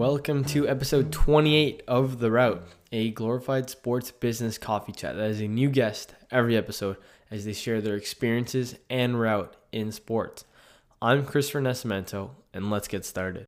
Welcome to episode 28 of The Route, a glorified sports business coffee chat that is a new guest every episode as they share their experiences and route in sports. I'm Christopher Nascimento, and let's get started.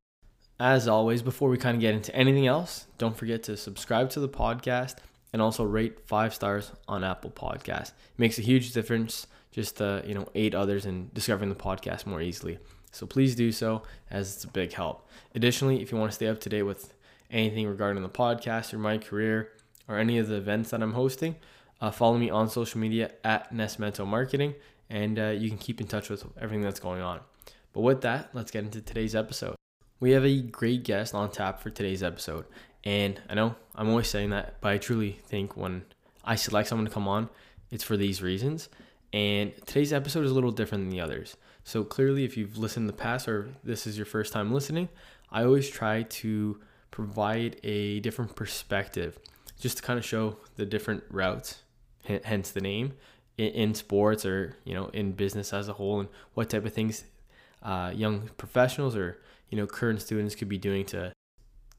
As always, before we kind of get into anything else, don't forget to subscribe to the podcast and also rate five stars on Apple Podcast. It makes a huge difference just to, you know, aid others in discovering the podcast more easily. So please do so as it's a big help. Additionally, if you want to stay up to date with anything regarding the podcast or my career or any of the events that I'm hosting, uh, follow me on social media at Nascimento Marketing and uh, you can keep in touch with everything that's going on. But with that, let's get into today's episode. We have a great guest on tap for today's episode. And I know I'm always saying that, but I truly think when I select someone to come on, it's for these reasons. And today's episode is a little different than the others. So clearly, if you've listened in the past or this is your first time listening, I always try to provide a different perspective just to kind of show the different routes, hence the name, in, sports or you know in business as a whole, and what type of things uh, young professionals or you know current students could be doing to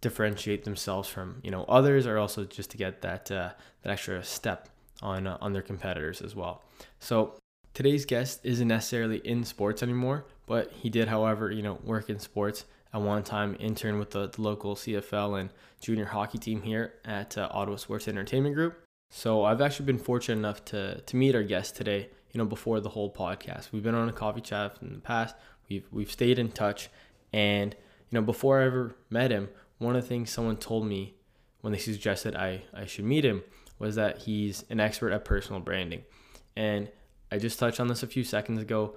differentiate themselves from you know others, or also just to get that uh, that extra step on uh, on their competitors as well. So today's guest isn't necessarily in sports anymore, but he did, however, you know, work in sports at one time, intern with the, the local CFL and junior hockey team here at uh, Ottawa Sports Entertainment Group. So I've actually been fortunate enough to to meet our guest today. You know, before the whole podcast, we've been on a coffee chat in the past. We've we've stayed in touch, and you know, before I ever met him, one of the things someone told me when they suggested I I should meet him was that he's an expert at personal branding. And I just touched on this a few seconds ago.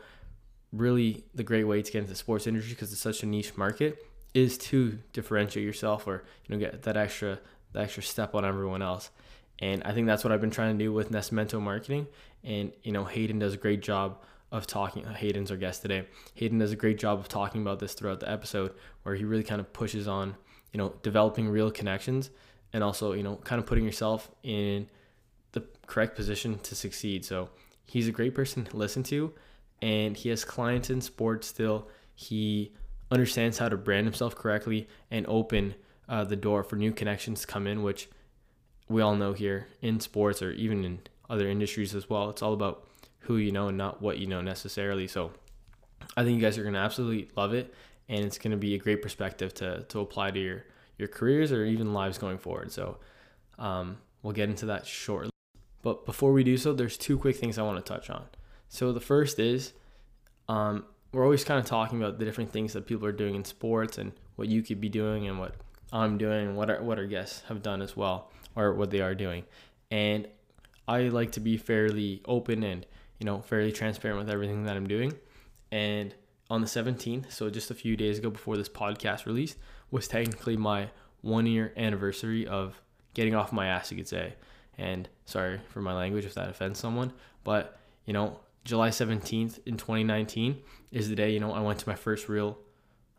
Really, the great way to get into the sports industry because it's such a niche market is to differentiate yourself or you know get that extra that extra step on everyone else. And I think that's what I've been trying to do with Nascimento Marketing. And you know, Hayden does a great job of talking. Uh, Hayden's our guest today. Hayden does a great job of talking about this throughout the episode, where he really kind of pushes on you know developing real connections and also you know kind of putting yourself in the correct position to succeed so he's a great person to listen to and he has clients in sports still he understands how to brand himself correctly and open uh, the door for new connections to come in which we all know here in sports or even in other industries as well it's all about who you know and not what you know necessarily so i think you guys are going to absolutely love it and it's going to be a great perspective to, to apply to your your careers or even lives going forward. So um, we'll get into that shortly. But before we do so, there's two quick things I want to touch on. So the first is um, we're always kind of talking about the different things that people are doing in sports and what you could be doing and what I'm doing and what our, what our guests have done as well or what they are doing. And I like to be fairly open and you know fairly transparent with everything that I'm doing. And on the 17th, so just a few days ago before this podcast release, was technically my one year anniversary of getting off my ass, you could say. And sorry for my language if that offends someone, but you know, July 17th in 2019 is the day, you know, I went to my first real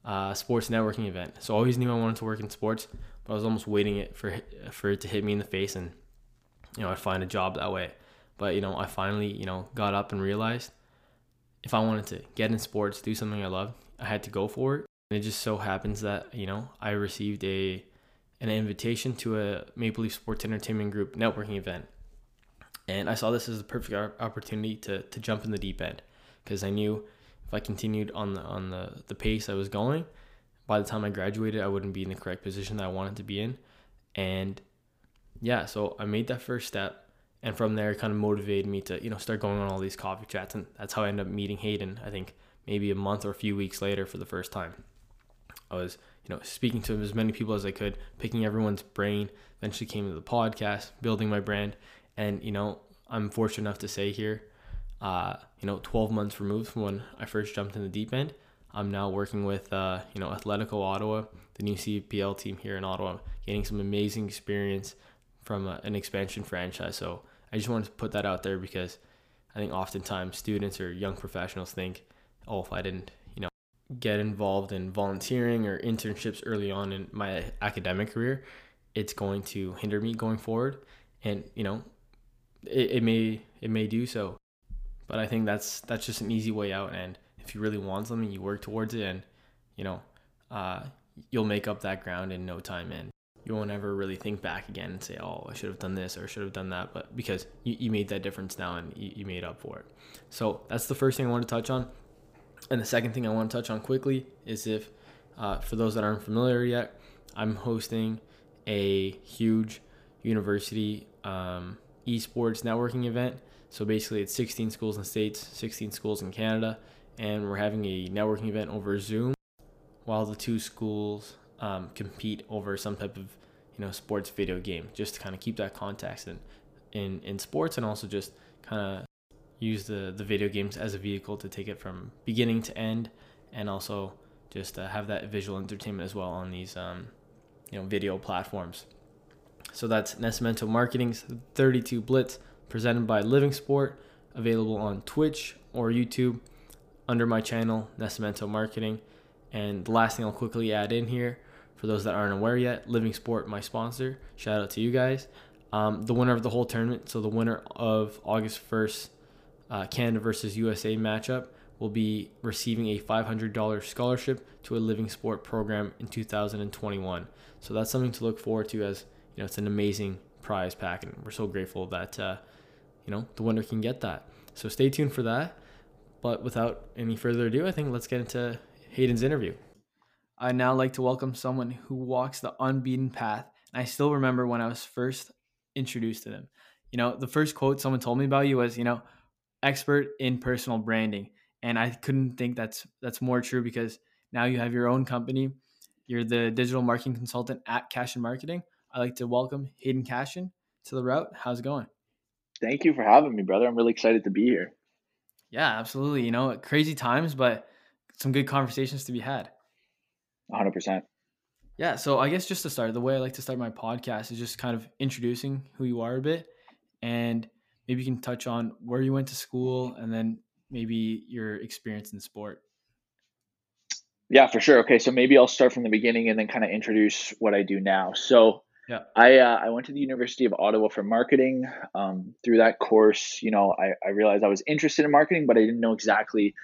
uh, sports networking event. So I always knew I wanted to work in sports, but I was almost waiting it for for it to hit me in the face and you know, I'd find a job that way. But you know, I finally, you know, got up and realized if I wanted to get in sports, do something I love, I had to go for it. And it just so happens that, you know, I received a an invitation to a Maple Leaf Sports Entertainment Group networking event. And I saw this as a perfect opportunity to, to jump in the deep end because I knew if I continued on the on the, the pace I was going, by the time I graduated, I wouldn't be in the correct position that I wanted to be in. And yeah, so I made that first step. And from there, it kind of motivated me to, you know, start going on all these coffee chats. And that's how I ended up meeting Hayden, I think maybe a month or a few weeks later for the first time. I was, you know, speaking to as many people as I could, picking everyone's brain. Eventually came to the podcast, building my brand, and you know, I'm fortunate enough to say here, uh, you know, 12 months removed from when I first jumped in the deep end, I'm now working with, uh, you know, Atletico Ottawa, the new CPL team here in Ottawa, getting some amazing experience from a, uh, an expansion franchise. So I just wanted to put that out there because I think oftentimes students or young professionals think, oh, if I didn't get involved in volunteering or internships early on in my academic career, it's going to hinder me going forward. And you know, it, it may it may do so, but I think that's that's just an easy way out. And if you really want something, you work towards it, and you know, uh, you'll make up that ground in no time and you won't ever really think back again and say, oh, I should have done this or I should have done that. But because you, you made that difference now and you, you made up for it. So that's the first thing I want to touch on. And the second thing I want to touch on quickly is if, uh, for those that aren't familiar yet, I'm hosting a huge university um, esports networking event. So basically, it's 16 schools in the States, 16 schools in Canada, and we're having a networking event over Zoom while the two schools um, compete over some type of you know sports video game just to kind of keep that context in, in in sports and also just kind of use the the video games as a vehicle to take it from beginning to end and also just uh, have that visual entertainment as well on these um, you know video platforms so that's Nascimento Marketing's 32 Blitz presented by Living Sport available on Twitch or YouTube under my channel Nascimento Marketing and the last thing I'll quickly add in here, for those that aren't aware yet, Living Sport, my sponsor. Shout out to you guys. Um, the winner of the whole tournament, so the winner of August 1st, uh, Canada versus USA matchup, will be receiving a $500 scholarship to a Living Sport program in 2021. So that's something to look forward to as you know it's an amazing prize pack, and we're so grateful that uh, you know the winner can get that. So stay tuned for that. But without any further ado, I think let's get into Hayden's interview. I'd now like to welcome someone who walks the unbeaten path. And I still remember when I was first introduced to them. You know, the first quote someone told me about you was, you know, expert in personal branding. And I couldn't think that's that's more true because now you have your own company. You're the digital marketing consultant at Cashion Marketing. I'd like to welcome Hayden Cashion to the route. How's it going? Thank you for having me, brother. I'm really excited to be here. Yeah, absolutely. You know, crazy times, but some good conversations to be had. 100%. Yeah. So I guess just to start, the way I like to start my podcast is just kind of introducing who you are a bit. And maybe you can touch on where you went to school and then maybe your experience in sport. Yeah, for sure. Okay. So maybe I'll start from the beginning and then kind of introduce what I do now. So, yeah. I uh, I went to the University of Ottawa for marketing. Um, through that course, you know, I, I realized I was interested in marketing, but I didn't know exactly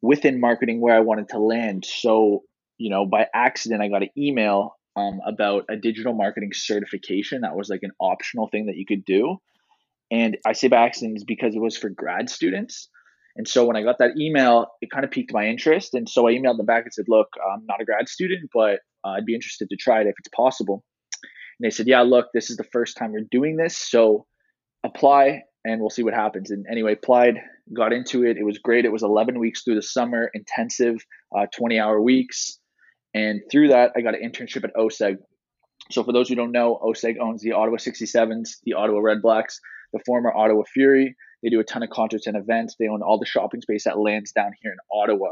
within marketing where I wanted to land. So, you know, by accident, I got an email um, about a digital marketing certification that was like an optional thing that you could do. And I say by accident is because it was for grad students. And so when I got that email, it kind of piqued my interest. And so I emailed them back and said, look, I'm not a grad student, but uh, I'd be interested to try it if it's possible. And they said, yeah, look, this is the first time we're doing this. So apply and we'll see what happens. And anyway, applied, got into it. It was great. It was 11 weeks through the summer, intensive, uh, 20 hour weeks. And through that, I got an internship at OSEG. So for those who don't know, OSEG owns the Ottawa 67s, the Ottawa Red Blacks, the former Ottawa Fury. They do a ton of concerts and events. They own all the shopping space that lands down here in Ottawa.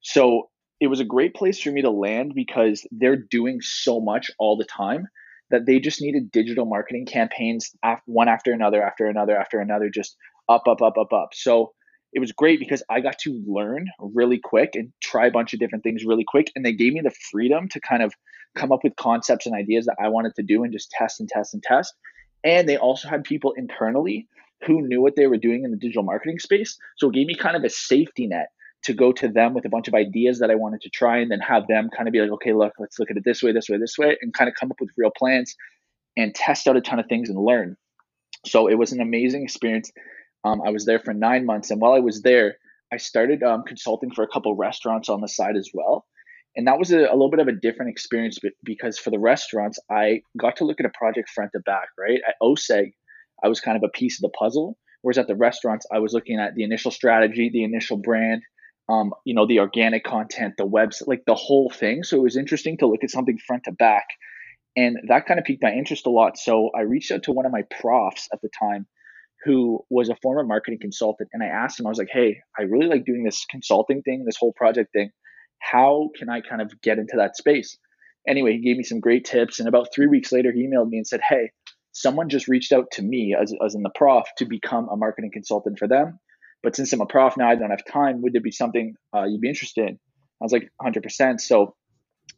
So it was a great place for me to land because they're doing so much all the time that they just needed digital marketing campaigns one after another, after another, after another, just up, up, up, up, up. So it was great because I got to learn really quick and try a bunch of different things really quick. And they gave me the freedom to kind of come up with concepts and ideas that I wanted to do and just test and test and test. And they also had people internally who knew what they were doing in the digital marketing space. So it gave me kind of a safety net to go to them with a bunch of ideas that I wanted to try and then have them kind of be like, okay, look, let's look at it this way, this way, this way, and kind of come up with real plans and test out a ton of things and learn. So it was an amazing experience. Um, I was there for nine months. And while I was there, I started um, consulting for a couple restaurants on the side as well. And that was a, a little bit of a different experience because for the restaurants, I got to look at a project front to back, right? At OSEG, I was kind of a piece of the puzzle. Whereas at the restaurants, I was looking at the initial strategy, the initial brand, um, you know, the organic content, the website, like the whole thing. So it was interesting to look at something front to back. And that kind of piqued my interest a lot. So I reached out to one of my profs at the time who was a former marketing consultant. And I asked him, I was like, hey, I really like doing this consulting thing, this whole project thing. How can I kind of get into that space? Anyway, he gave me some great tips. And about three weeks later, he emailed me and said, hey, someone just reached out to me as, as in the prof to become a marketing consultant for them but since I'm a prof now, I don't have time. Would there be something uh, you'd be interested in? I was like 100%. So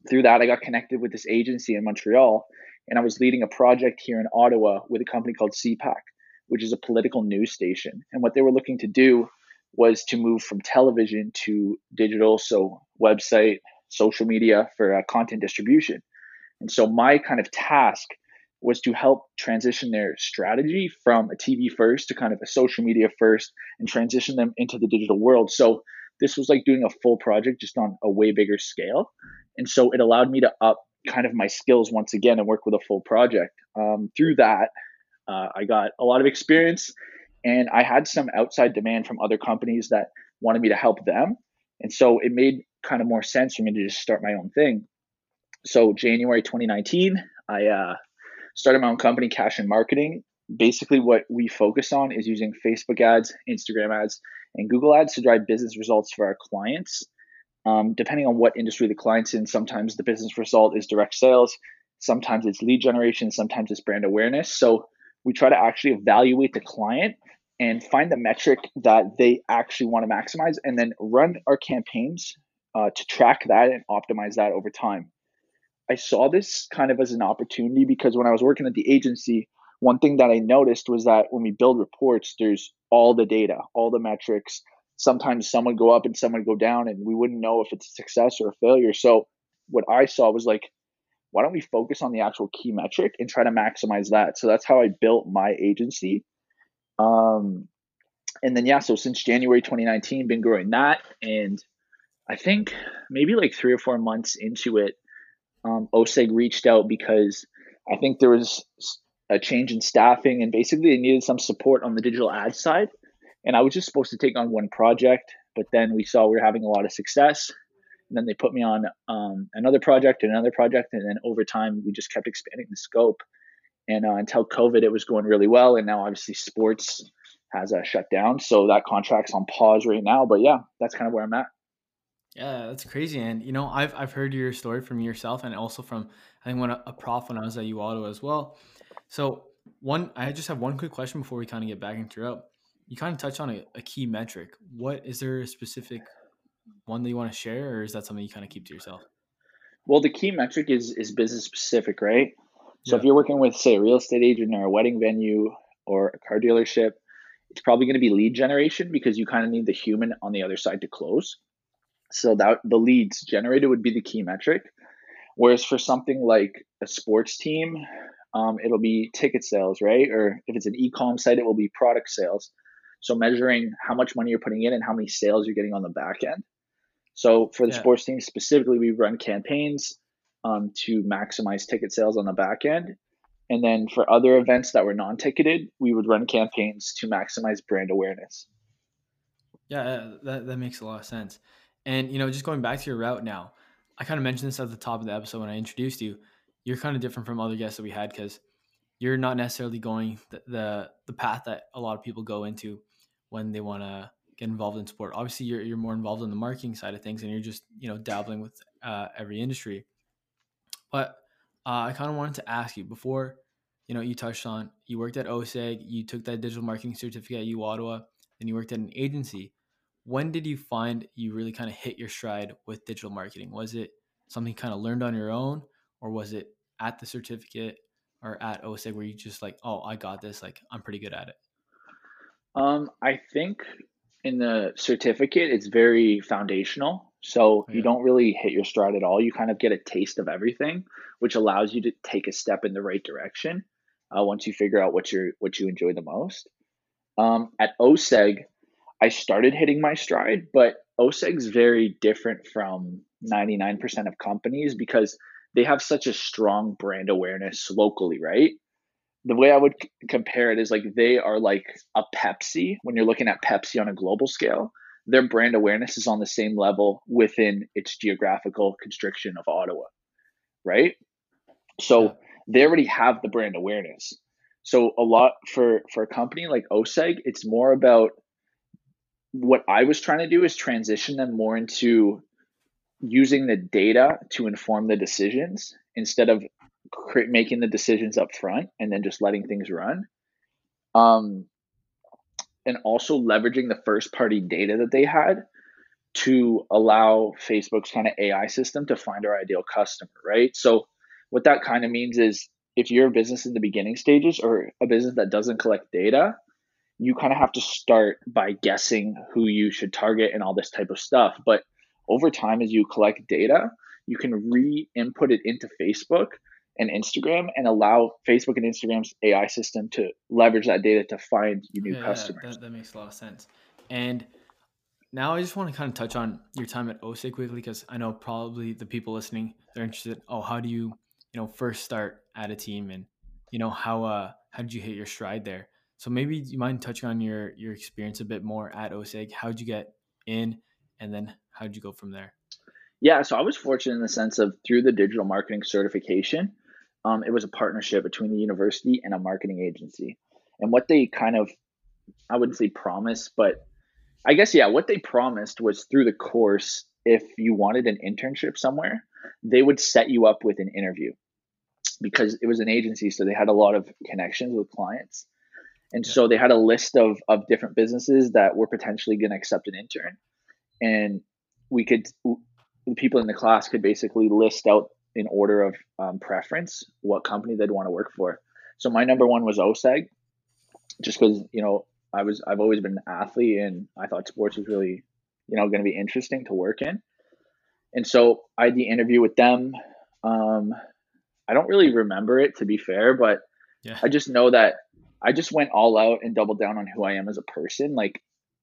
through that, I got connected with this agency in Montreal, and I was leading a project here in Ottawa with a company called CPAC, which is a political news station. And what they were looking to do was to move from television to digital, so website, social media for uh, content distribution. And so my kind of task was to help transition their strategy from a TV first to kind of a social media first and transition them into the digital world. So this was like doing a full project just on a way bigger scale. And so it allowed me to up kind of my skills once again and work with a full project. Um, through that, uh, I got a lot of experience and I had some outside demand from other companies that wanted me to help them. And so it made kind of more sense for me to just start my own thing. So January 2019, I uh, started my own company, Cashion Marketing. Basically, what we focus on is using Facebook ads, Instagram ads, and Google ads to drive business results for our clients. Um, depending on what industry the client's in, sometimes the business result is direct sales, sometimes it's lead generation, sometimes it's brand awareness. So we try to actually evaluate the client and find the metric that they actually want to maximize and then run our campaigns uh, to track that and optimize that over time. I saw this kind of as an opportunity because when I was working at the agency, one thing that I noticed was that when we build reports, there's all the data, all the metrics. Sometimes some would go up and some would go down, and we wouldn't know if it's a success or a failure. So, what I saw was like, why don't we focus on the actual key metric and try to maximize that? So, that's how I built my agency. Um, and then, yeah, so since January 2019, been growing that. And I think maybe like three or four months into it, um, OSEG reached out because I think there was a change in staffing and basically they needed some support on the digital ad side. And I was just supposed to take on one project, but then we saw we were having a lot of success. And then they put me on um, another project and another project. And then over time, we just kept expanding the scope. And uh, until COVID, it was going really well. And now, obviously, sports has uh, shut down. So that contract's on pause right now. But yeah, that's kind of where I'm at. Yeah, that's crazy. And you know, I've I've heard your story from yourself and also from I think when a, a prof when I was at U Ottawa as well. So one, I just have one quick question before we kind of get back into your up. You kind of touched on a, a key metric. What is there a specific one that you want to share, or is that something you kind of keep to yourself? Well, the key metric is is business specific, right? So yeah. if you're working with say a real estate agent or a wedding venue or a car dealership, it's probably going to be lead generation because you kind of need the human on the other side to close. So that the leads generated would be the key metric. Whereas for something like a sports team, um, it'll be ticket sales, right? Or if it's an e-com site, it will be product sales. So measuring how much money you're putting in and how many sales you're getting on the back end. So for the yeah. sports team specifically, we run campaigns um, to maximize ticket sales on the back end. And then for other events that were non-ticketed, we would run campaigns to maximize brand awareness. Yeah, that, that makes a lot of sense. And you know, just going back to your route now, I kind of mentioned this at the top of the episode when I introduced you. You're kind of different from other guests that we had because you're not necessarily going the, the, the path that a lot of people go into when they want to get involved in sport. Obviously, you're you're more involved in the marketing side of things, and you're just you know dabbling with uh, every industry. But uh, I kind of wanted to ask you before, you know, you touched on you worked at OSEG, you took that digital marketing certificate at U Ottawa, then you worked at an agency when did you find you really kind of hit your stride with digital marketing? Was it something you kind of learned on your own, or was it at the certificate or at OSEG where you just like, oh, I got this, like I'm pretty good at it? Um, I think in the certificate, it's very foundational. So yeah. you don't really hit your stride at all. You kind of get a taste of everything, which allows you to take a step in the right direction uh, once you figure out what you what you enjoy the most. Um, at OSEG, I started hitting my stride, but OSEG's very different from 99% of companies because they have such a strong brand awareness locally, right? The way I would c- compare it is like they are like a Pepsi when you're looking at Pepsi on a global scale. Their brand awareness is on the same level within its geographical constriction of Ottawa, right? So they already have the brand awareness. So a lot for for a company like OSEG, it's more about what I was trying to do is transition them more into using the data to inform the decisions instead of making the decisions up front and then just letting things run. Um, and also leveraging the first party data that they had to allow Facebook's kind of AI system to find our ideal customer, right? So, what that kind of means is if you're a business in the beginning stages or a business that doesn't collect data, you kind of have to start by guessing who you should target and all this type of stuff. But over time, as you collect data, you can re-input it into Facebook and Instagram and allow Facebook and Instagram's AI system to leverage that data to find you new yeah, customers. That, that makes a lot of sense. And now I just want to kind of touch on your time at OSEG quickly because I know probably the people listening they're interested. Oh, how do you you know first start at a team and you know how uh how did you hit your stride there? So maybe you mind touching on your your experience a bit more at OSEG. How did you get in, and then how did you go from there? Yeah, so I was fortunate in the sense of through the digital marketing certification, um, it was a partnership between the university and a marketing agency. And what they kind of, I wouldn't say promise, but I guess, yeah, what they promised was through the course, if you wanted an internship somewhere, they would set you up with an interview because it was an agency. So they had a lot of connections with clients. And yeah. so they had a list of, of different businesses that were potentially going to accept an intern. And we could, the people in the class could basically list out in order of um, preference what company they'd want to work for. So my number one was OSEG, just because you know I was I've always been an athlete and I thought sports was really you know going to be interesting to work in, and so I had the interview with them. Um, I don't really remember it to be fair, but yeah. I just know that I just went all out and doubled down on who I am as a person. Like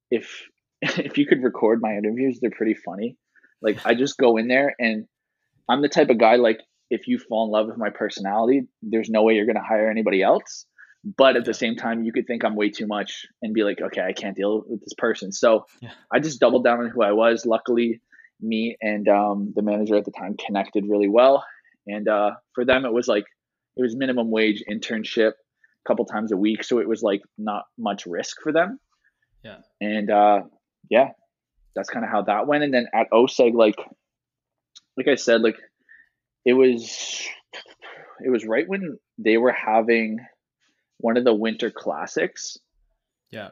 if if you could record my interviews, they're pretty funny. Like I just go in there and I'm the type of guy like if you fall in love with my personality, there's no way you're going to hire anybody else. But at the same time, you could think I'm way too much and be like, okay, I can't deal with this person. So yeah. I just doubled down on who I was. Luckily, me and um, the manager at the time connected really well. And uh, for them, it was like it was minimum wage internship a couple times a week, so it was like not much risk for them. Yeah. And uh, yeah, that's kind of how that went. And then at OSEG, like like I said, like it was it was right when they were having one of the winter classics. Yeah.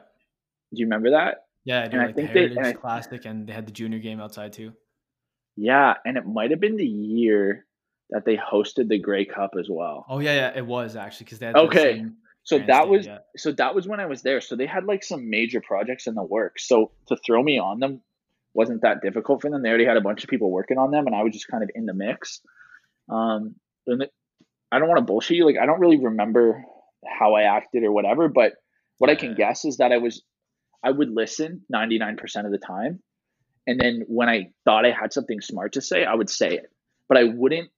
Do you remember that? Yeah, I do. And like I think the Heritage they, Classic, and they had the junior game outside too. Yeah, and it might have been the year that they hosted the Grey Cup as well. Oh yeah, yeah, it was actually because they had okay. So that was yeah. so that was when I was there. So they had like some major projects in the works. So to throw me on them wasn't that difficult for them. They already had a bunch of people working on them, and I was just kind of in the mix. Um, and I don't want to bullshit you. Like I don't really remember how I acted or whatever, but what yeah. I can guess is that I was, I would listen ninety nine percent of the time, and then when I thought I had something smart to say, I would say it, but I wouldn't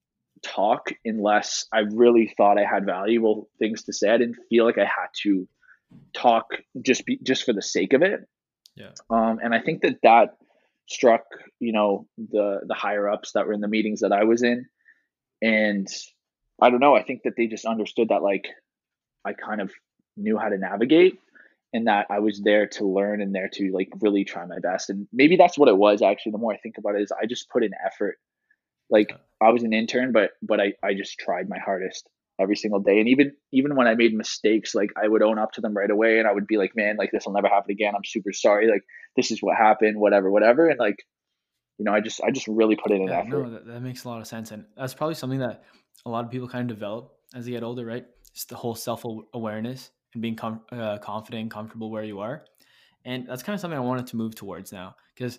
talk unless I really thought I had valuable things to say. I didn't feel like I had to talk just be just for the sake of it. Yeah. Um, and I think that that struck you know the the higher ups that were in the meetings that I was in, and I don't know. I think that they just understood that like I kind of knew how to navigate and that I was there to learn and there to like really try my best. And maybe that's what it was actually. The more I think about it is I just put in effort. Like I was an intern, but but I, I just tried my hardest every single day. And even even when I made mistakes, like I would own up to them right away and I would be like, man, like this will never happen again. I'm super sorry. Like this is what happened, whatever, whatever. And like, you know, I just I just really put in an yeah, effort. No, that, that makes a lot of sense. And that's probably something that a lot of people kind of develop as they get older, right? It's the whole self awareness and being com- uh, confident and comfortable where you are. And that's kind of something I wanted to move towards now because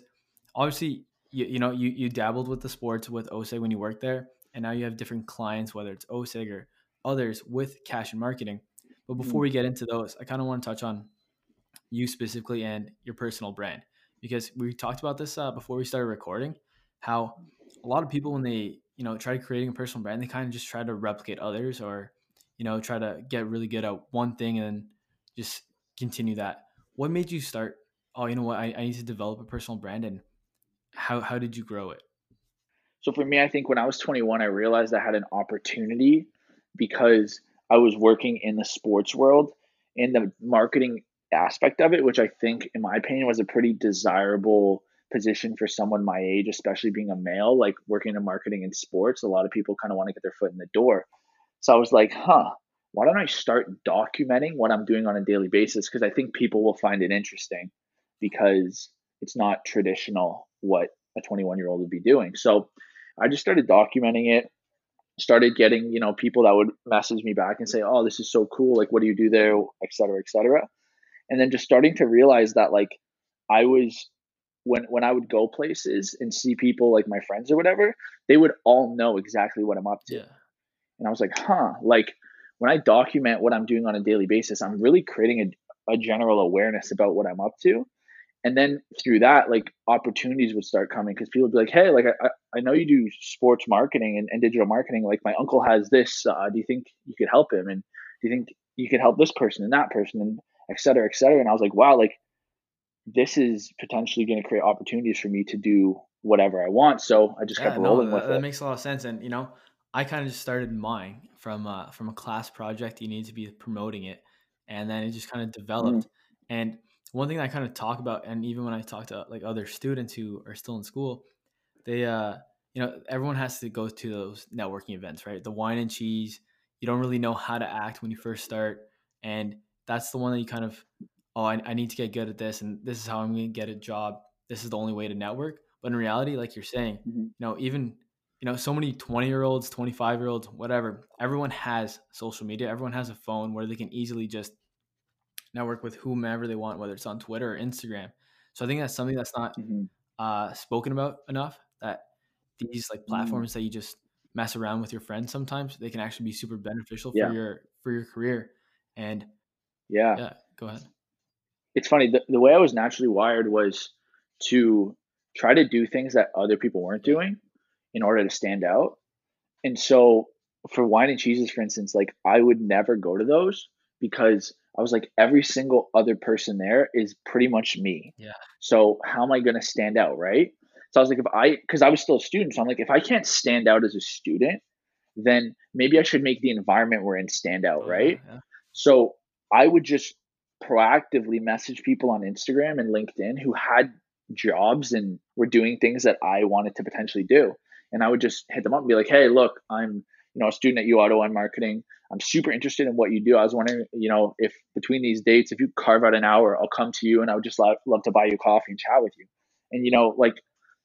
obviously you, you know you, you dabbled with the sports with OSEG when you worked there and now you have different clients whether it's OSEG or others with Cashion Marketing. But before mm-hmm. we get into those, I kind of want to touch on you specifically and your personal brand because we talked about this uh, before we started recording. How a lot of people when they you know try to creating a personal brand, they kind of just try to replicate others or you know try to get really good at one thing and just continue that. What made you start? Oh, you know what? I, I need to develop a personal brand, and how how did you grow it? So for me, I think when I was 21, I realized I had an opportunity because I was working in the sports world in the marketing aspect of it, which I think, in my opinion, was a pretty desirable position for someone my age, especially being a male, like working in marketing in sports. A lot of people kind of want to get their foot in the door. So I was like, huh, why don't I start documenting what I'm doing on a daily basis? Because I think people will find it interesting because it's not traditional what a 21 year old would be doing. So I just started documenting it started getting you know people that would message me back and say oh this is so cool like what do you do there et cetera et cetera and then just starting to realize that like i was when when I would go places and see people like my friends or whatever, they would all know exactly what I'm up to. Yeah. And I was like, huh, like when I document what I'm doing on a daily basis, I'm really creating a, a general awareness about what I'm up to. And then through that, like opportunities would start coming because people would be like, hey, like I, I know you do sports marketing and, and digital marketing. Like my uncle has this. Uh, do you think you could help him? And do you think you could help this person and that person and et cetera, et cetera? And I was like, wow, like this is potentially going to create opportunities for me to do whatever I want. So I just yeah, kept rolling no, with that, it. That makes a lot of sense. And you know, I kind of just started mine from uh, from a class project. You need to be promoting it, and then it just kind of developed. Mm-hmm. And one thing I kind of talk about, and even when I talk to like other students who are still in school, they uh, you know, everyone has to go to those networking events, right? The wine and cheese. You don't really know how to act when you first start, and that's the one that you kind of oh, I, I need to get good at this, and this is how I'm going to get a job. This is the only way to network. But in reality, like you're saying, mm-hmm. you know, even you know, so many 20 year olds, 25 year olds, whatever, everyone has social media. Everyone has a phone where they can easily just network with whomever they want, whether it's on Twitter or Instagram. So I think that's something that's not mm-hmm. uh, spoken about enough. That these like mm-hmm. platforms mm-hmm. that you just mess around with your friends sometimes they can actually be super beneficial for yeah. your for your career. And yeah, yeah, go ahead it's funny the, the way i was naturally wired was to try to do things that other people weren't doing in order to stand out and so for wine and cheeses for instance like i would never go to those because i was like every single other person there is pretty much me yeah so how am i going to stand out right so i was like if i because i was still a student so i'm like if i can't stand out as a student then maybe i should make the environment we're in stand out oh, right yeah, yeah. so i would just proactively message people on Instagram and LinkedIn who had jobs and were doing things that I wanted to potentially do. And I would just hit them up and be like, hey, look, I'm you know a student at U Ottawa on marketing. I'm super interested in what you do. I was wondering, you know, if between these dates, if you carve out an hour, I'll come to you and I would just love, love to buy you coffee and chat with you. And you know, like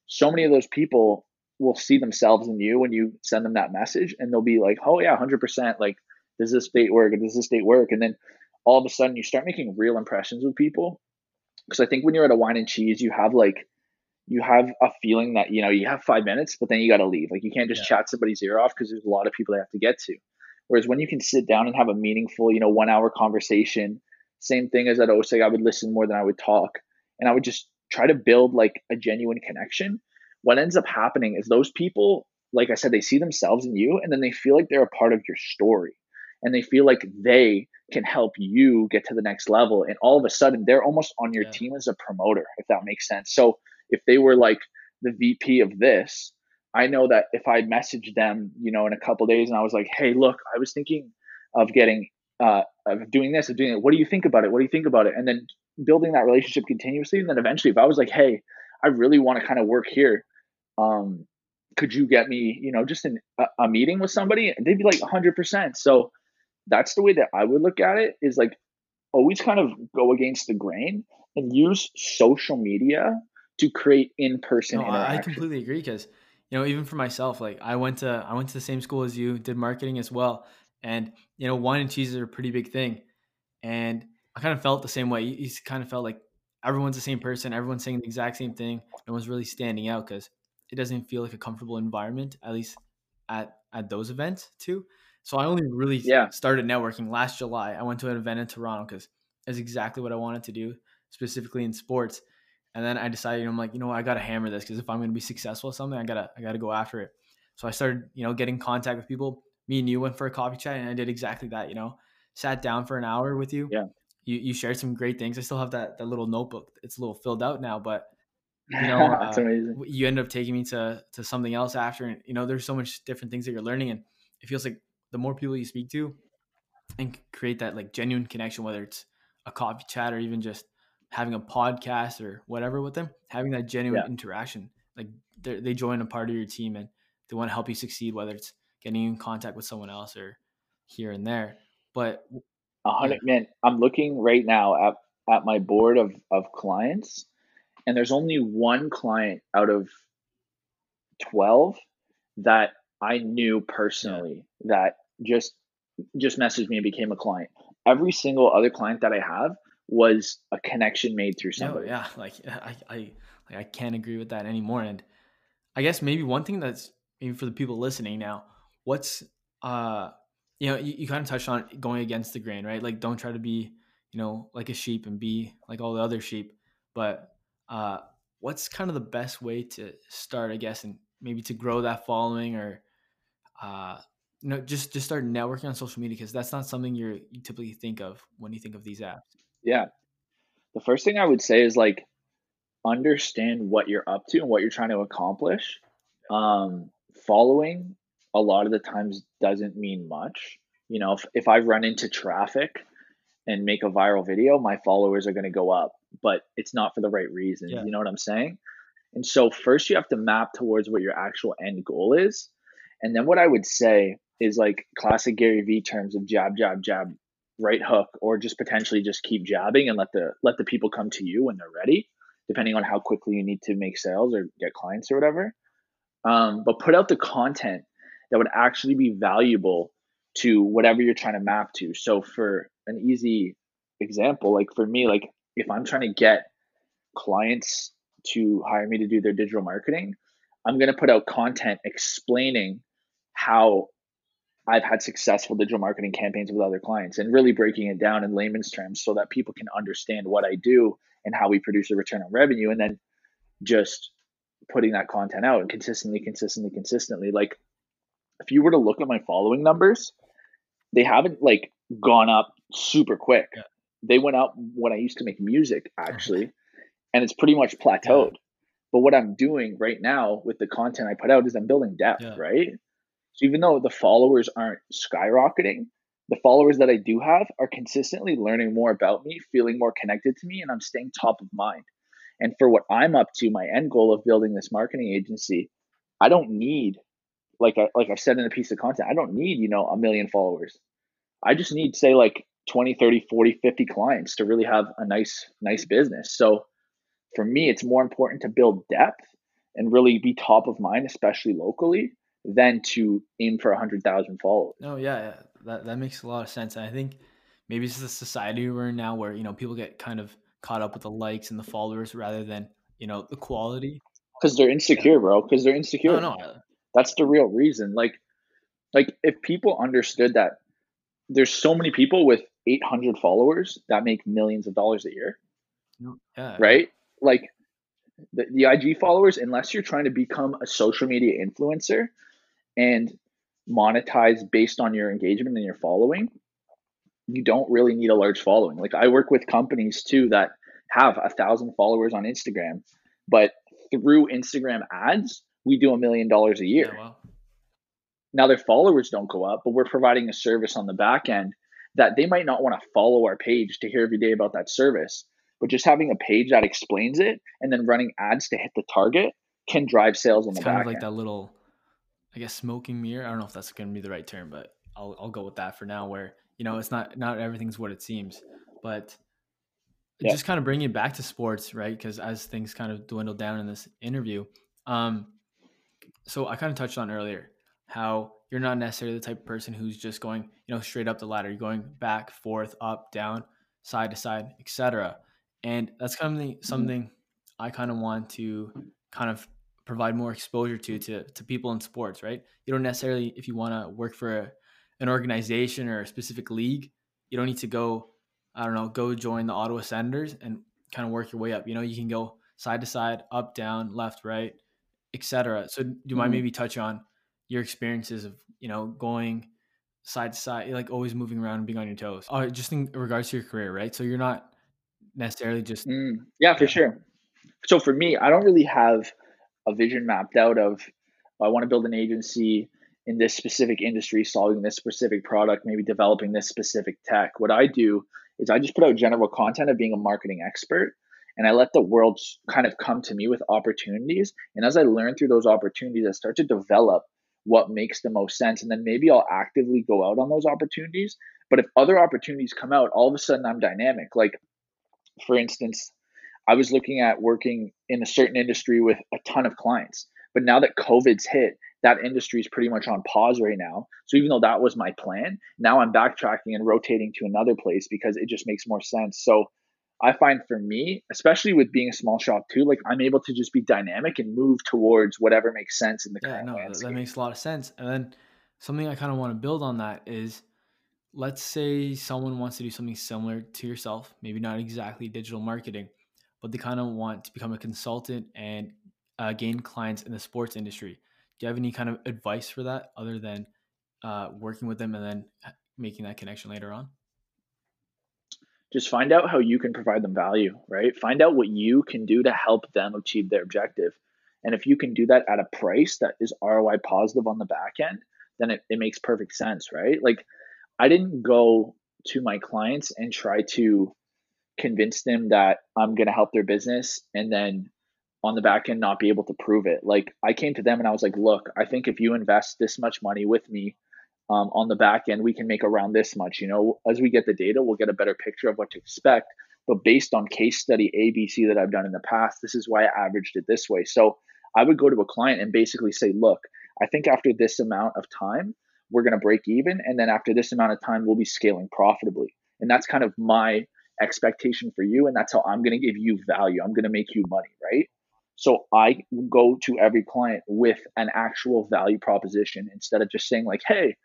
so many of those people will see themselves in you when you send them that message and they'll be like, oh yeah, 100%. Like, does this date work? Does this date work? And then all of a sudden you start making real impressions with people. Because I think when you're at a wine and cheese, you have like you have a feeling that you know you have five minutes, but then you got to leave. Like you can't just yeah. chat somebody's ear off because there's a lot of people they have to get to. Whereas when you can sit down and have a meaningful, you know, one hour conversation, same thing as at OSEG, I would listen more than I would talk, and I would just try to build like a genuine connection. What ends up happening is those people, like I said, they see themselves in you, and then they feel like they're a part of your story, and they feel like they can help you get to the next level. And all of a sudden, they're almost on your yeah. team as a promoter, if that makes sense. So if they were like the VP of this, I know that if I messaged them, you know, in a couple days and I was like, hey, look, I was thinking of getting, uh, of doing this, of doing it. What do you think about it? What do you think about it? And then building that relationship continuously. And then eventually, if I was like, hey, I really want to kind of work here, um, could you get me, you know, just in a, a meeting with somebody? And they'd be like 100%. So that's the way that I would look at it is like always kind of go against the grain and use social media to create in-person no, I completely agree because you know even for myself like I went to I went to the same school as you did marketing as well and you know wine and cheese are a pretty big thing and I kind of felt the same way you, kind of felt like everyone's the same person everyone's saying the exact same thing no one's really standing out because it doesn't feel like a comfortable environment at least at at those events too so I only really yeah. started networking last July. I went to an event in Toronto because it's exactly what I wanted to do, specifically in sports. And then I decided, I'm like, you know what, I gotta hammer this because if I'm gonna be successful at something, I gotta I gotta go after it. So I started, you know, getting contact with people. Me and you went for a coffee chat, and I did exactly that. You know, sat down for an hour with you. Yeah. You you shared some great things. I still have that that little notebook. It's a little filled out now, but you know, uh. You end up taking me to to something else after, and you know, there's so much different things that you're learning, and it feels like the more people you speak to and create that like genuine connection, whether it's a coffee chat or even just having a podcast or whatever with them, having that genuine yeah. interaction, like they join a part of your team and they want to help you succeed, whether it's getting in contact with someone else or here and there. But a hundred yeah. man, I'm looking right now at, at my board of, of clients and there's only one client out of 12 that I knew personally that just just messaged me and became a client. Every single other client that I have was a connection made through somebody. No, yeah, like I, I, like I can't agree with that anymore. And I guess maybe one thing that's maybe for the people listening now, what's uh, you know, you, you kind of touched on going against the grain, right? Like, don't try to be, you know, like a sheep and be like all the other sheep. But uh, what's kind of the best way to start, I guess, and maybe to grow that following or uh, you know, just just start networking on social media because that's not something you're you typically think of when you think of these apps. Yeah, the first thing I would say is like understand what you're up to and what you're trying to accomplish. Um, following a lot of the times doesn't mean much. You know, if, if I run into traffic and make a viral video, my followers are going to go up, but it's not for the right reasons. Yeah. You know what I'm saying? And so, first, you have to map towards what your actual end goal is. And then, what I would say is like classic Gary Vee terms of jab, jab, jab, right hook, or just potentially just keep jabbing and let the let the people come to you when they're ready, depending on how quickly you need to make sales or get clients or whatever. Um, but put out the content that would actually be valuable to whatever you're trying to map to. So for an easy example, like for me, like if I'm trying to get clients to hire me to do their digital marketing, I'm going to put out content explaining how I've had successful digital marketing campaigns with other clients and really breaking it down in layman's terms so that people can understand what I do and how we produce a return on revenue and then just putting that content out and consistently consistently consistently like if you were to look at my following numbers they haven't like gone up super quick yeah. they went up when I used to make music actually and it's pretty much plateaued yeah. but what I'm doing right now with the content I put out is I'm building depth yeah. right so even though the followers aren't skyrocketing, the followers that I do have are consistently learning more about me, feeling more connected to me, and I'm staying top of mind. And for what I'm up to, my end goal of building this marketing agency, I don't need, like I like I said in a piece of content, I don't need, you know, a million followers. I just need say like 20, 30, 40, 50 clients to really have a nice, nice business. So for me, it's more important to build depth and really be top of mind, especially locally, than to aim for 100,000 followers. No, yeah, yeah, that, that makes a lot of sense. And I think maybe it's the society we're in now where, you know, people get kind of caught up with the likes and the followers rather than, you know, the quality. Because they're insecure, yeah. bro. Because they're insecure. No, no. That's the real reason. Like, like if people understood that there's so many people with 800 followers that make millions of dollars a year. Oh, yeah. Right? Like the, the IG followers, unless you're trying to become a social media influencer, and monetize based on your engagement and your following, you don't really need a large following. Like I work with companies too that have a thousand followers on Instagram, but through Instagram ads, we do a million dollars a year. Yeah, wow. Now their followers don't go up, but we're providing a service on the back end that they might not want to follow our page to hear every day about that service. But just having a page that explains it and then running ads to hit the target can drive sales on it's the kind back of like end. that little I guess smoking mirror. I don't know if that's going to be the right term, but I'll I'll go with that for now. Where you know it's not not everything's what it seems, but yeah. just kind of bringing it back to sports, right? Because as things kind of dwindle down in this interview, um, so I kind of touched on earlier how you're not necessarily the type of person who's just going you know straight up the ladder. You're going back, forth, up, down, side to side, etc. And that's kind of mm-hmm. something. I kind of want to kind of provide more exposure to to to people in sports, right? You don't necessarily if you want to work for a, an organization or a specific league, you don't need to go I don't know, go join the Ottawa Senators and kind of work your way up. You know, you can go side to side, up, down, left, right, etc. So do you mind mm-hmm. maybe touch on your experiences of, you know, going side to side, like always moving around and being on your toes? Oh, just in regards to your career, right? So you're not necessarily just mm, yeah, for sure. So for me, I don't really have a vision mapped out of I want to build an agency in this specific industry, solving this specific product, maybe developing this specific tech. What I do is I just put out general content of being a marketing expert and I let the world kind of come to me with opportunities. And as I learn through those opportunities, I start to develop what makes the most sense. And then maybe I'll actively go out on those opportunities. But if other opportunities come out, all of a sudden I'm dynamic. Like, for instance, I was looking at working in a certain industry with a ton of clients. But now that COVID's hit, that industry is pretty much on pause right now. So even though that was my plan, now I'm backtracking and rotating to another place because it just makes more sense. So I find for me, especially with being a small shop too, like I'm able to just be dynamic and move towards whatever makes sense in the yeah, no, landscape. that makes a lot of sense. And then something I kind of want to build on that is, let's say someone wants to do something similar to yourself, maybe not exactly digital marketing, but they kind of want to become a consultant and uh, gain clients in the sports industry. Do you have any kind of advice for that other than uh, working with them and then making that connection later on? Just find out how you can provide them value, right? Find out what you can do to help them achieve their objective. And if you can do that at a price that is ROI positive on the back end, then it, it makes perfect sense, right? Like I didn't go to my clients and try to convince them that I'm going to help their business and then on the back end not be able to prove it. Like I came to them and I was like, look, I think if you invest this much money with me um, on the back end, we can make around this much. You know, as we get the data, we'll get a better picture of what to expect. But based on case study ABC that I've done in the past, this is why I averaged it this way. So I would go to a client and basically say, look, I think after this amount of time, we're going to break even. And then after this amount of time, we'll be scaling profitably. And that's kind of my expectation for you. And that's how I'm going to give you value. I'm going to make you money, right? So I go to every client with an actual value proposition instead of just saying, like, hey,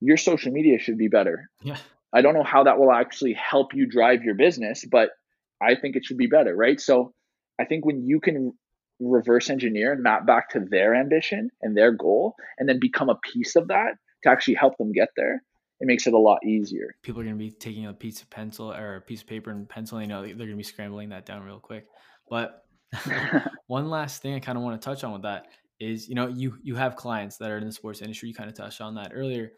your social media should be better. Yeah. I don't know how that will actually help you drive your business, but I think it should be better, right? So I think when you can reverse engineer and map back to their ambition and their goal and then become a piece of that to actually help them get there, it makes it a lot easier. People are going to be taking a piece of pencil or a piece of paper and pencil, you know, they're going to be scrambling that down real quick. But one last thing I kind of want to touch on with that is, you know, you you have clients that are in the sports industry. You kind of touched on that earlier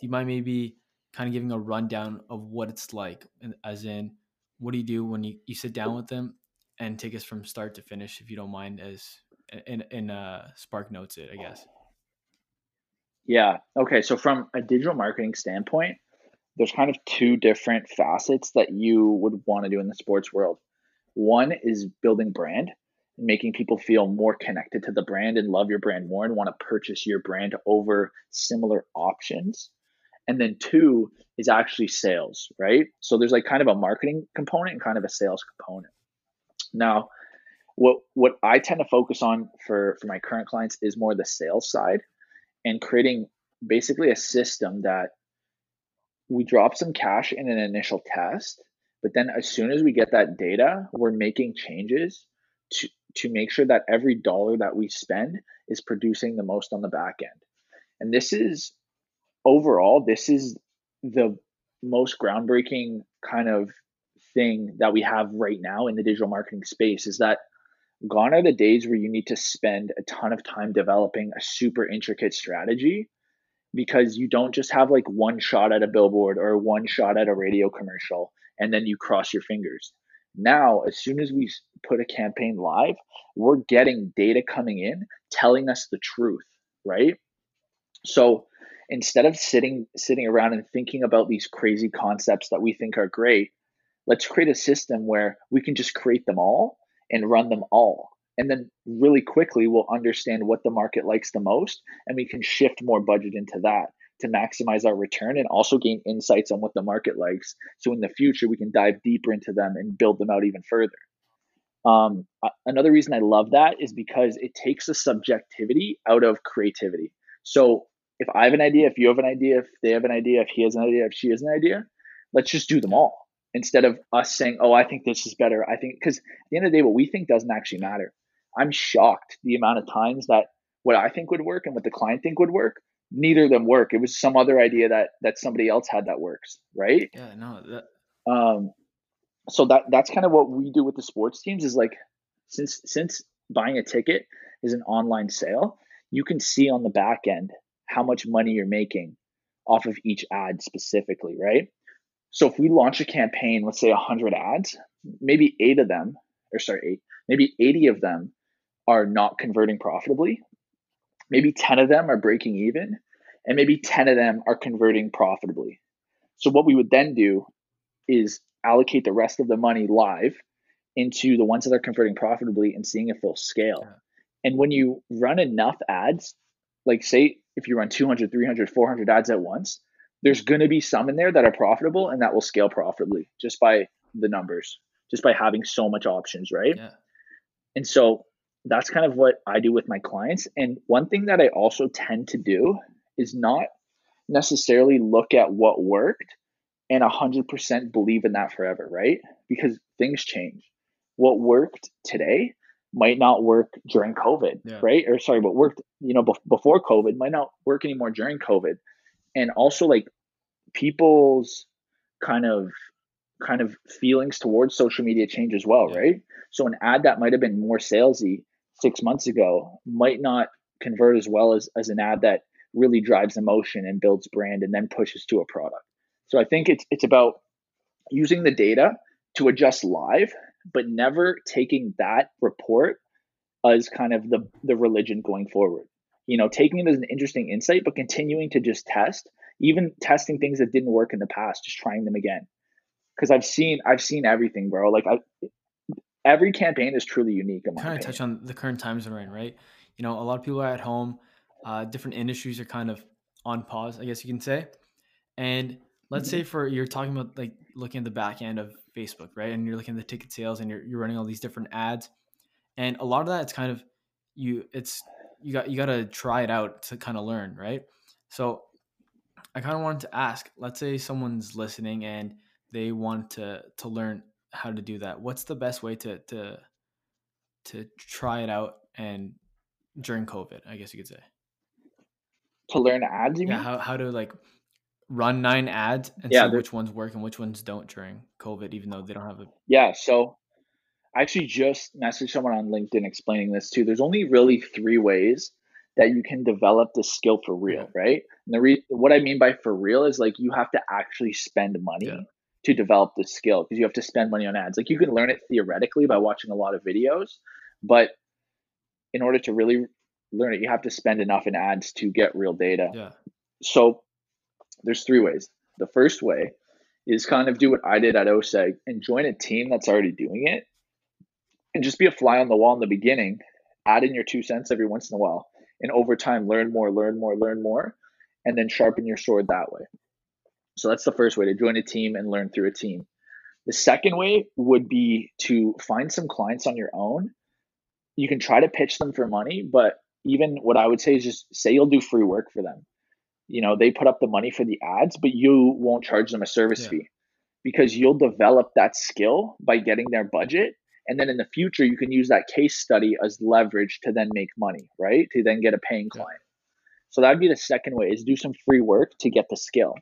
do you mind maybe kind of giving a rundown of what it's like as in what do you do when you, you sit down with them and take us from start to finish if you don't mind as in in uh spark notes it i guess? Yeah. Okay so from a digital marketing standpoint there's kind of two different facets that you would want to do in the sports world. One is building brand and making people feel more connected to the brand and love your brand more and want to purchase your brand over similar options and then two is actually sales, right? So there's like kind of a marketing component and kind of a sales component. Now, what what I tend to focus on for for my current clients is more the sales side and creating basically a system that we drop some cash in an initial test, but then as soon as we get that data, we're making changes to to make sure that every dollar that we spend is producing the most on the back end. And this is overall, this is the most groundbreaking kind of thing that we have right now in the digital marketing space is that gone are the days where you need to spend a ton of time developing a super intricate strategy because you don't just have like one shot at a billboard or one shot at a radio commercial and then you cross your fingers. Now, as soon as we put a campaign live, we're getting data coming in telling us the truth, right? So instead of sitting sitting around and thinking about these crazy concepts that we think are great let's create a system where we can just create them all and run them all. And then really quickly we'll understand what the market likes the most and we can shift more budget into that to maximize our return and also gain insights on what the market likes. So in the future we can dive deeper into them and build them out even further. Um, another reason i love that is because it takes the subjectivity out of creativity. So if I have an idea, if you have an idea, if they have an idea, if he has an idea, if she has an idea, let's just do them all instead of us saying, oh, I think this is better. I think, because at the end of the day, what we think doesn't actually matter. I'm shocked the amount of times that what I think would work and what the client think would work, neither of them work. It was some other idea that that somebody else had that works, right? Yeah, no. That... Um, so that that's kind of what we do with the sports teams is like since since buying a ticket is an online sale, you can see on the back end how much money you're making off of each ad specifically, right? So if we launch a campaign, let's say 100 ads, maybe eight of them, or sorry, eight, maybe 80 of them are not converting profitably. Maybe 10 of them are breaking even, and maybe 10 of them are converting profitably. So what we would then do is allocate the rest of the money live into the ones that are converting profitably and seeing if they'll scale. Yeah. And when you run enough ads, like say if you run 200, 300, 400 ads at once, there's going to be some in there that are profitable and that will scale profitably just by the numbers. just by having so much options, right? Yeah. And so that's kind of what I do with my clients. And one thing that I also tend to do is not necessarily look at what worked and 100% believe in that forever, right? Because things change. What worked today might not work during COVID, yeah. right? Or sorry, but worked, you know, before COVID might not work anymore during COVID. And also like people's kind of kind of feelings towards social media change as well, yeah. right? So an ad that might have been more salesy six months ago might not convert as well as, as an ad that really drives emotion and builds brand and then pushes to a product. So I think it's it's about using the data to adjust live, but never taking that report as kind of the the religion going forward. You know, taking it as an interesting insight, but continuing to just test, even testing things that didn't work in the past, just trying them again. Because I've seen I've seen everything, bro. Like I, every campaign is truly unique. In kind of touch on the current times we're in, right? You know, a lot of people are at home. Uh, different industries are kind of on pause, I guess you can say. And let's say for you're talking about like looking at the back end of Facebook, right? And you're looking at the ticket sales and you're you're running all these different ads. And a lot of that it's kind of you it's you got you got to try it out to kind of learn, right? So I kind of wanted to ask, let's say someone's listening and they want to to learn how to do that. What's the best way to to to try it out and during COVID, I guess you could say. To learn ads, yeah, mean? how how to like run nine ads and yeah, see which ones work and which ones don't during COVID, even though they don't have a. Yeah. So I actually just messaged someone on LinkedIn explaining this too. There's only really three ways that you can develop this skill for real, yeah. right? And the re- what I mean by for real is like you have to actually spend money yeah. to develop this skill because you have to spend money on ads. Like you can learn it theoretically by watching a lot of videos, but in order to really learn it, you have to spend enough in ads to get real data. Yeah. So there's three ways. The first way is kind of do what I did at OSEG and join a team that's already doing it and just be a fly on the wall in the beginning, add in your two cents every once in a while, and over time learn more, learn more, learn more, and then sharpen your sword that way. So that's the first way to join a team and learn through a team. The second way would be to find some clients on your own. You can try to pitch them for money, but even what I would say is just say you'll do free work for them you know they put up the money for the ads but you won't charge them a service yeah. fee because you'll develop that skill by getting their budget. And then in the future you can use that case study as leverage to then make money right? To then get a paying client. Yeah. so that would be the second way is do some free work to get the skill.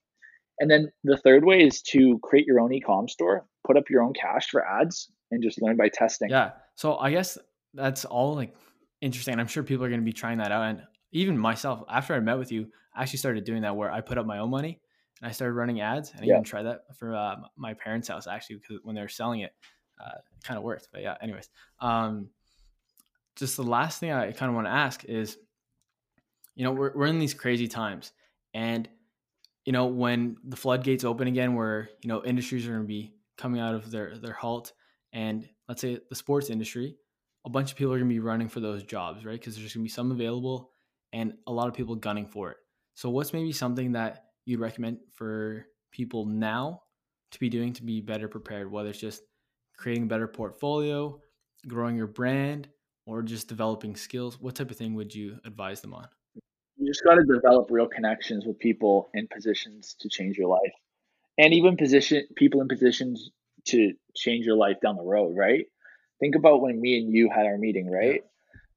And then the third way is to create your own e-com store put up your own cash for ads and just learn by testing. Yeah. So i guess that's all like interesting. I'm sure people are going to be trying that out. And even myself after i met with you I actually started doing that where I put up my own money and I started running ads. And I yeah. even tried that for uh, my parents' house actually because when they were selling it, uh, it kind of worked. But yeah, anyways, um, just the last thing I kind of want to ask is, you know, we're we're in these crazy times, and you know when the floodgates open again, where you know industries are going to be coming out of their their halt, and let's say the sports industry, a bunch of people are going to be running for those jobs, right? Because there's going to be some available, and a lot of people gunning for it. So, what's maybe something that you'd recommend for people now to be doing to be better prepared, whether it's just creating a better portfolio, growing your brand, or just developing skills? What type of thing would you advise them on? You just got to develop real connections with people in positions to change your life, and even position people in positions to change your life down the road. Right? Think about when me and you had our meeting. Right?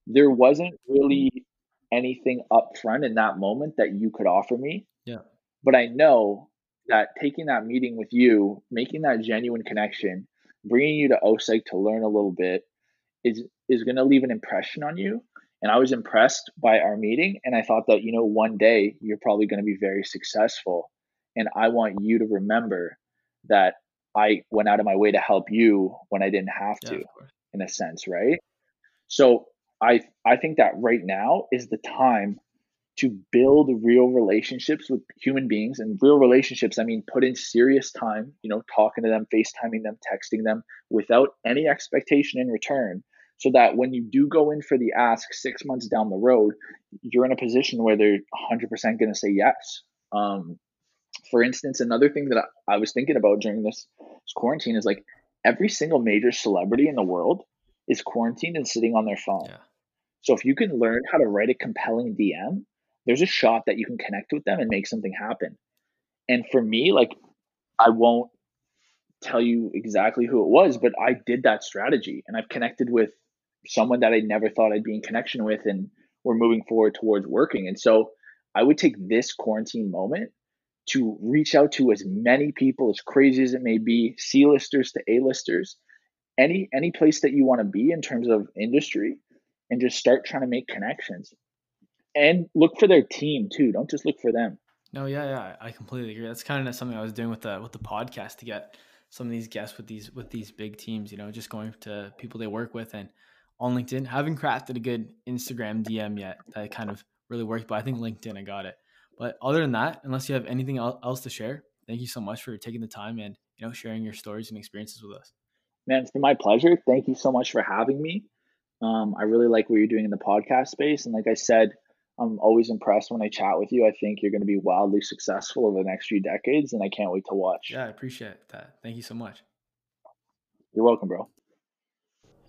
There wasn't really anything up front in that moment that you could offer me. Yeah. But I know that taking that meeting with you, making that genuine connection, bringing you to OSEG to learn a little bit is is going to leave an impression on you. And I was impressed by our meeting and I thought that you know one day you're probably going to be very successful and I want you to remember that I went out of my way to help you when I didn't have to yeah, in a sense, right? So I I think that right now is the time to build real relationships with human beings and real relationships i mean put in serious time you know talking to them facetiming them texting them without any expectation in return so that when you do go in for the ask six months down the road you're in a position where they're 100% going to say yes um, for instance another thing that I, I was thinking about during this, this quarantine is like every single major celebrity in the world is quarantined and sitting on their phone. Yeah. So if you can learn how to write a compelling DM, there's a shot that you can connect with them and make something happen. And for me, like I won't tell you exactly who it was, but I did that strategy and I've connected with someone that I never thought I'd be in connection with and we're moving forward towards working. And so I would take this quarantine moment to reach out to as many people as crazy as it may be, C-listers to A-listers, any any place that you want to be in terms of industry and just start trying to make connections. And look for their team too. Don't just look for them. No, yeah, yeah, I completely agree. That's kind of something I was doing with the with the podcast to get some of these guests with these with these big teams. You know, just going to people they work with and on LinkedIn. Haven't crafted a good Instagram DM yet that kind of really worked, but I think LinkedIn I got it. But other than that, unless you have anything else to share, thank you so much for taking the time and you know sharing your stories and experiences with us. Man, it's been my pleasure. Thank you so much for having me. Um, I really like what you're doing in the podcast space, and like I said, I'm always impressed when I chat with you. I think you're going to be wildly successful over the next few decades, and I can't wait to watch. Yeah, I appreciate that. Thank you so much. You're welcome, bro.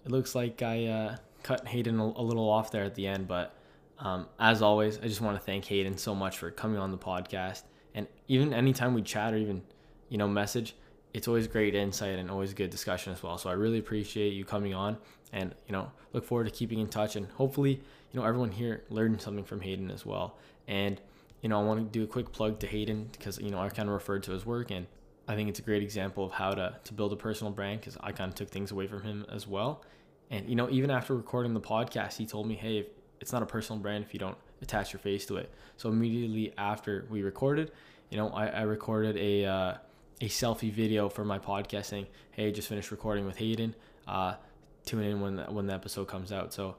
It looks like I uh, cut Hayden a, a, little off there at the end, but um, as always, I just want to thank Hayden so much for coming on the podcast. And even anytime we chat or even, you know, message, it's always great insight and always good discussion as well. So I really appreciate you coming on and, you know, look forward to keeping in touch and hopefully you know, everyone here learned something from Hayden as well. And, you know, I want to do a quick plug to Hayden because, you know, I kind of referred to his work and I think it's a great example of how to, to build a personal brand because I kind of took things away from him as well. And, you know, even after recording the podcast, he told me, hey, it's not a personal brand if you don't attach your face to it. So immediately after we recorded, you know, I, I recorded a, uh, a selfie video for my podcast saying, hey, just finished recording with Hayden. Uh, tune in when the, when the episode comes out. So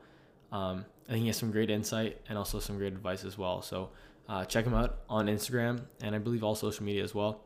um, I think he has some great insight and also some great advice as well. So uh, check him out on Instagram and I believe all social media as well.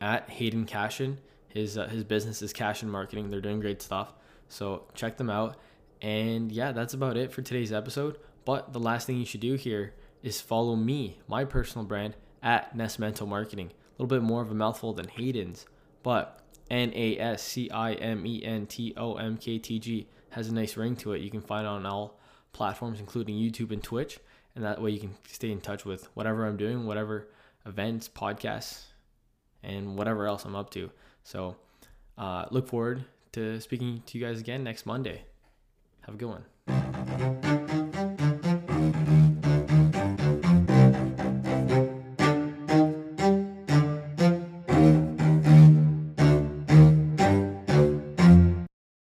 At Hayden Cashion, his uh, his business is Cashion Marketing. They're doing great stuff. So check them out. And yeah, that's about it for today's episode. But the last thing you should do here is follow me, my personal brand at Nascimento Marketing. Little bit more of a mouthful than Hayden's, but N A S C I M E N T O M K T G has a nice ring to it. You can find it on all platforms, including YouTube and Twitch. And that way you can stay in touch with whatever I'm doing, whatever events, podcasts, and whatever else I'm up to. So uh, look forward to speaking to you guys again next Monday. Have a good one.